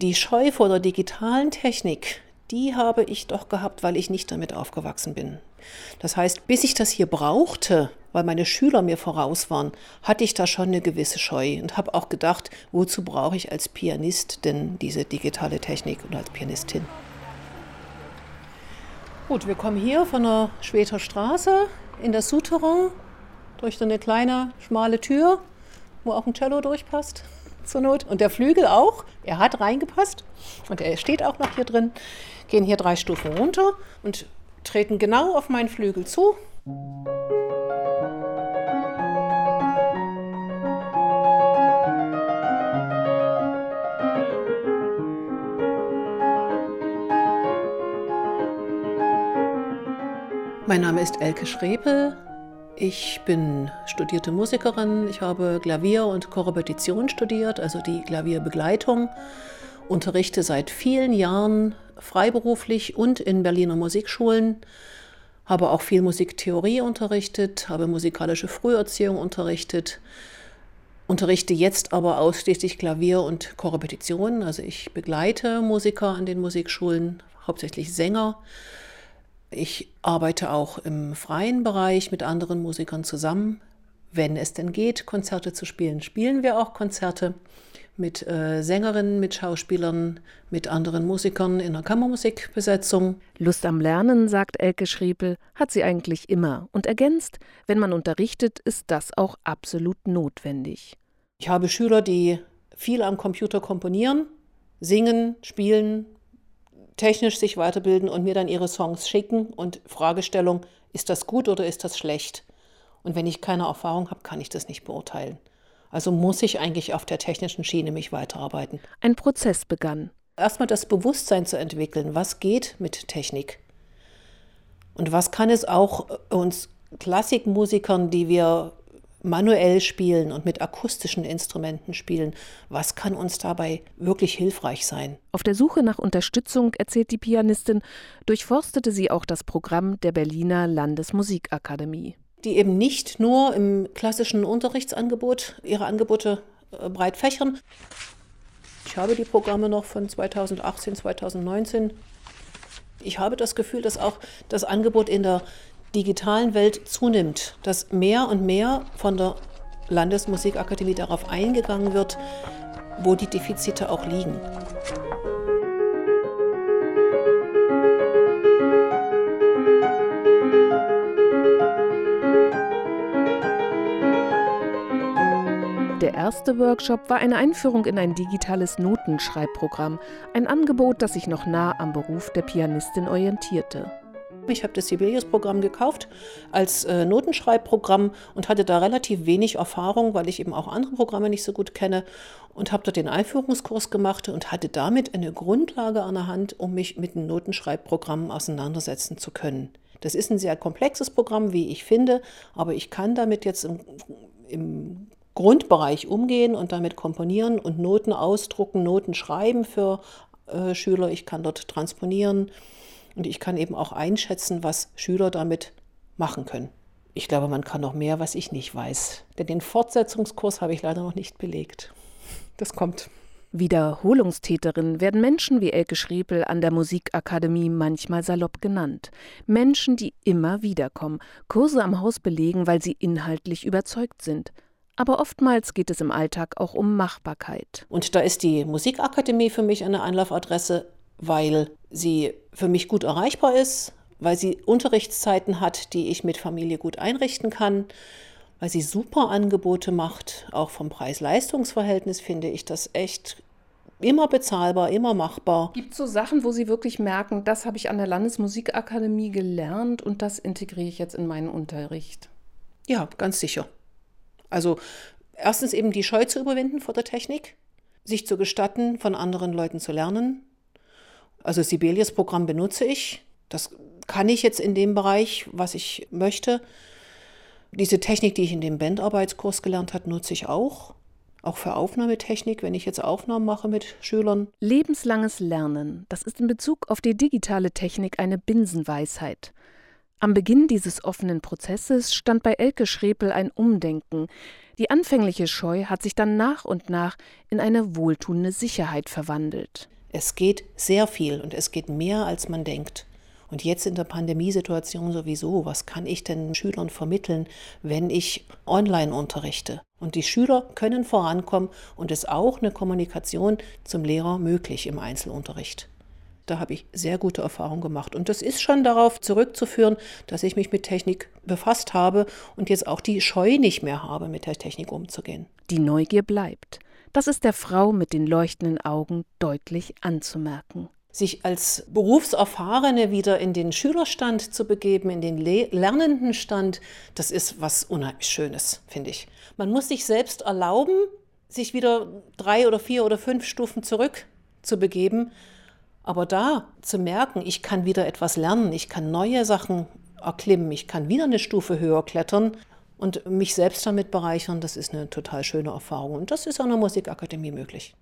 Die Scheu vor der digitalen Technik, die habe ich doch gehabt, weil ich nicht damit aufgewachsen bin. Das heißt, bis ich das hier brauchte, weil meine Schüler mir voraus waren, hatte ich da schon eine gewisse Scheu und habe auch gedacht, wozu brauche ich als Pianist denn diese digitale Technik und als Pianistin? Gut, wir kommen hier von der Schweter Straße in das Souterrain durch so eine kleine, schmale Tür, wo auch ein Cello durchpasst zur Not. Und der Flügel auch. Er hat reingepasst und er steht auch noch hier drin. Gehen hier drei Stufen runter und treten genau auf meinen Flügel zu. Mein Name ist Elke Schrepel. Ich bin studierte Musikerin. Ich habe Klavier und Korrepetition studiert, also die Klavierbegleitung. Unterrichte seit vielen Jahren freiberuflich und in Berliner Musikschulen. Habe auch viel Musiktheorie unterrichtet, habe musikalische Früherziehung unterrichtet. Unterrichte jetzt aber ausschließlich Klavier und Korrepetition. Also ich begleite Musiker an den Musikschulen, hauptsächlich Sänger ich arbeite auch im freien Bereich mit anderen Musikern zusammen. Wenn es denn geht, Konzerte zu spielen, spielen wir auch Konzerte mit äh, Sängerinnen, mit Schauspielern, mit anderen Musikern in der Kammermusikbesetzung. Lust am Lernen, sagt Elke Schriepel, hat sie eigentlich immer und ergänzt, wenn man unterrichtet, ist das auch absolut notwendig. Ich habe Schüler, die viel am Computer komponieren, singen, spielen, technisch sich weiterbilden und mir dann ihre Songs schicken und Fragestellung, ist das gut oder ist das schlecht? Und wenn ich keine Erfahrung habe, kann ich das nicht beurteilen. Also muss ich eigentlich auf der technischen Schiene mich weiterarbeiten. Ein Prozess begann. Erstmal das Bewusstsein zu entwickeln, was geht mit Technik? Und was kann es auch uns Klassikmusikern, die wir manuell spielen und mit akustischen Instrumenten spielen, was kann uns dabei wirklich hilfreich sein? Auf der Suche nach Unterstützung, erzählt die Pianistin, durchforstete sie auch das Programm der Berliner Landesmusikakademie. Die eben nicht nur im klassischen Unterrichtsangebot ihre Angebote äh, breit fächern. Ich habe die Programme noch von 2018, 2019. Ich habe das Gefühl, dass auch das Angebot in der digitalen Welt zunimmt, dass mehr und mehr von der Landesmusikakademie darauf eingegangen wird, wo die Defizite auch liegen. Der erste Workshop war eine Einführung in ein digitales Notenschreibprogramm, ein Angebot, das sich noch nah am Beruf der Pianistin orientierte. Ich habe das Sibelius-Programm gekauft als äh, Notenschreibprogramm und hatte da relativ wenig Erfahrung, weil ich eben auch andere Programme nicht so gut kenne und habe dort den Einführungskurs gemacht und hatte damit eine Grundlage an der Hand, um mich mit den Notenschreibprogrammen auseinandersetzen zu können. Das ist ein sehr komplexes Programm, wie ich finde, aber ich kann damit jetzt im, im Grundbereich umgehen und damit komponieren und Noten ausdrucken, Noten schreiben für äh, Schüler. Ich kann dort transponieren und ich kann eben auch einschätzen, was Schüler damit machen können. Ich glaube, man kann noch mehr, was ich nicht weiß. Denn den Fortsetzungskurs habe ich leider noch nicht belegt. Das kommt. Wiederholungstäterinnen werden Menschen wie Elke Schriepel an der Musikakademie manchmal salopp genannt. Menschen, die immer wiederkommen, Kurse am Haus belegen, weil sie inhaltlich überzeugt sind. Aber oftmals geht es im Alltag auch um Machbarkeit. Und da ist die Musikakademie für mich eine Einlaufadresse weil sie für mich gut erreichbar ist, weil sie Unterrichtszeiten hat, die ich mit Familie gut einrichten kann, weil sie super Angebote macht. Auch vom Preis-Leistungs-Verhältnis finde ich das echt immer bezahlbar, immer machbar. Gibt es so Sachen, wo Sie wirklich merken, das habe ich an der Landesmusikakademie gelernt und das integriere ich jetzt in meinen Unterricht? Ja, ganz sicher. Also erstens eben die Scheu zu überwinden vor der Technik, sich zu gestatten, von anderen Leuten zu lernen, also Sibelius-Programm benutze ich. Das kann ich jetzt in dem Bereich, was ich möchte. Diese Technik, die ich in dem Bandarbeitskurs gelernt habe, nutze ich auch. Auch für Aufnahmetechnik, wenn ich jetzt Aufnahmen mache mit Schülern. Lebenslanges Lernen, das ist in Bezug auf die digitale Technik eine Binsenweisheit. Am Beginn dieses offenen Prozesses stand bei Elke Schrepel ein Umdenken. Die anfängliche Scheu hat sich dann nach und nach in eine wohltuende Sicherheit verwandelt. Es geht sehr viel und es geht mehr, als man denkt. Und jetzt in der Pandemiesituation sowieso, was kann ich denn Schülern vermitteln, wenn ich online unterrichte? Und die Schüler können vorankommen und es auch eine Kommunikation zum Lehrer möglich im Einzelunterricht. Da habe ich sehr gute Erfahrungen gemacht. Und das ist schon darauf zurückzuführen, dass ich mich mit Technik befasst habe und jetzt auch die Scheu nicht mehr habe, mit der Technik umzugehen. Die Neugier bleibt. Das ist der Frau mit den leuchtenden Augen deutlich anzumerken sich als Berufserfahrene wieder in den Schülerstand zu begeben, in den Le Lernendenstand, das ist was unheimlich Schönes, finde ich. Man muss sich selbst erlauben, sich wieder drei oder vier oder fünf Stufen zurück zu begeben. Aber da zu merken, ich kann wieder etwas lernen, ich kann neue Sachen erklimmen, ich kann wieder eine Stufe höher klettern und mich selbst damit bereichern, das ist eine total schöne Erfahrung. Und das ist an der Musikakademie möglich.